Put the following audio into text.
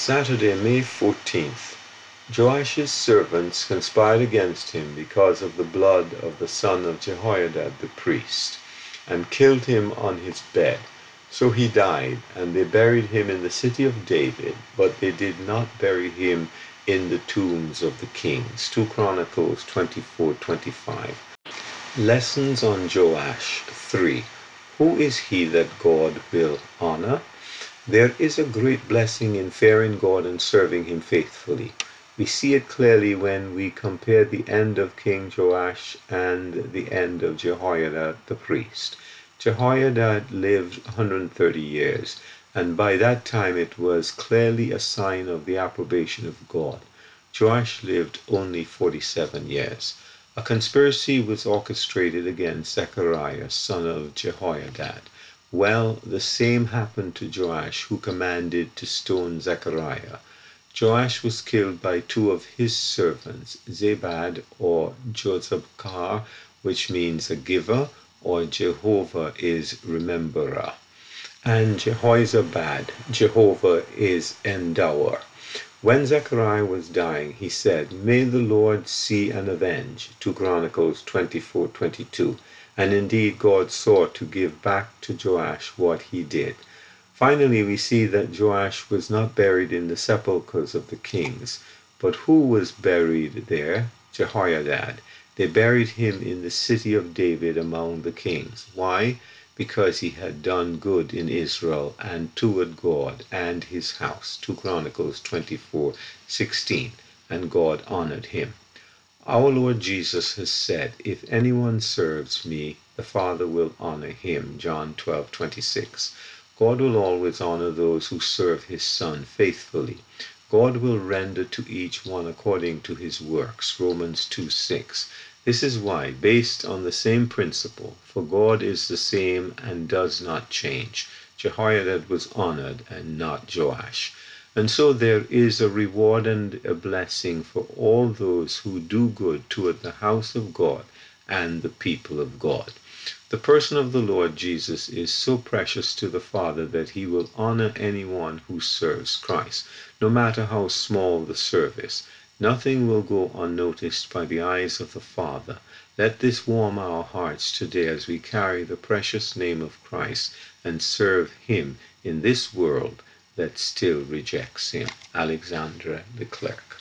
Saturday, May 14th. Joash's servants conspired against him because of the blood of the son of Jehoiada the priest, and killed him on his bed. So he died, and they buried him in the city of David, but they did not bury him in the tombs of the kings. 2 Chronicles 24 25. Lessons on Joash 3. Who is he that God will honor? There is a great blessing in fearing God and serving Him faithfully. We see it clearly when we compare the end of King Joash and the end of Jehoiada the priest. Jehoiada lived 130 years, and by that time it was clearly a sign of the approbation of God. Joash lived only 47 years. A conspiracy was orchestrated against Zechariah, son of Jehoiada. Well, the same happened to Joash, who commanded to stone Zechariah. Joash was killed by two of his servants, Zabad or Jozabkar, which means a giver, or Jehovah is rememberer, and Jehozabad, Jehovah is endower. When Zechariah was dying, he said, May the Lord see and avenge. 2 Chronicles 24 22 and indeed God sought to give back to Joash what he did. Finally, we see that Joash was not buried in the sepulchres of the kings, but who was buried there? Jehoiada. They buried him in the city of David among the kings. Why? Because he had done good in Israel and toward God and his house. 2 Chronicles 24 16. And God honored him. Our Lord Jesus has said, If anyone serves me, the Father will honor him. John 12 26. God will always honor those who serve his Son faithfully. God will render to each one according to his works. Romans 2 6. This is why, based on the same principle, for God is the same and does not change, Jehoiada was honored and not Joash. And so there is a reward and a blessing for all those who do good toward the house of God and the people of God. The person of the Lord Jesus is so precious to the Father that he will honor anyone who serves Christ, no matter how small the service. Nothing will go unnoticed by the eyes of the Father. Let this warm our hearts today as we carry the precious name of Christ and serve him in this world that still rejects him. Alexandra de Klerk.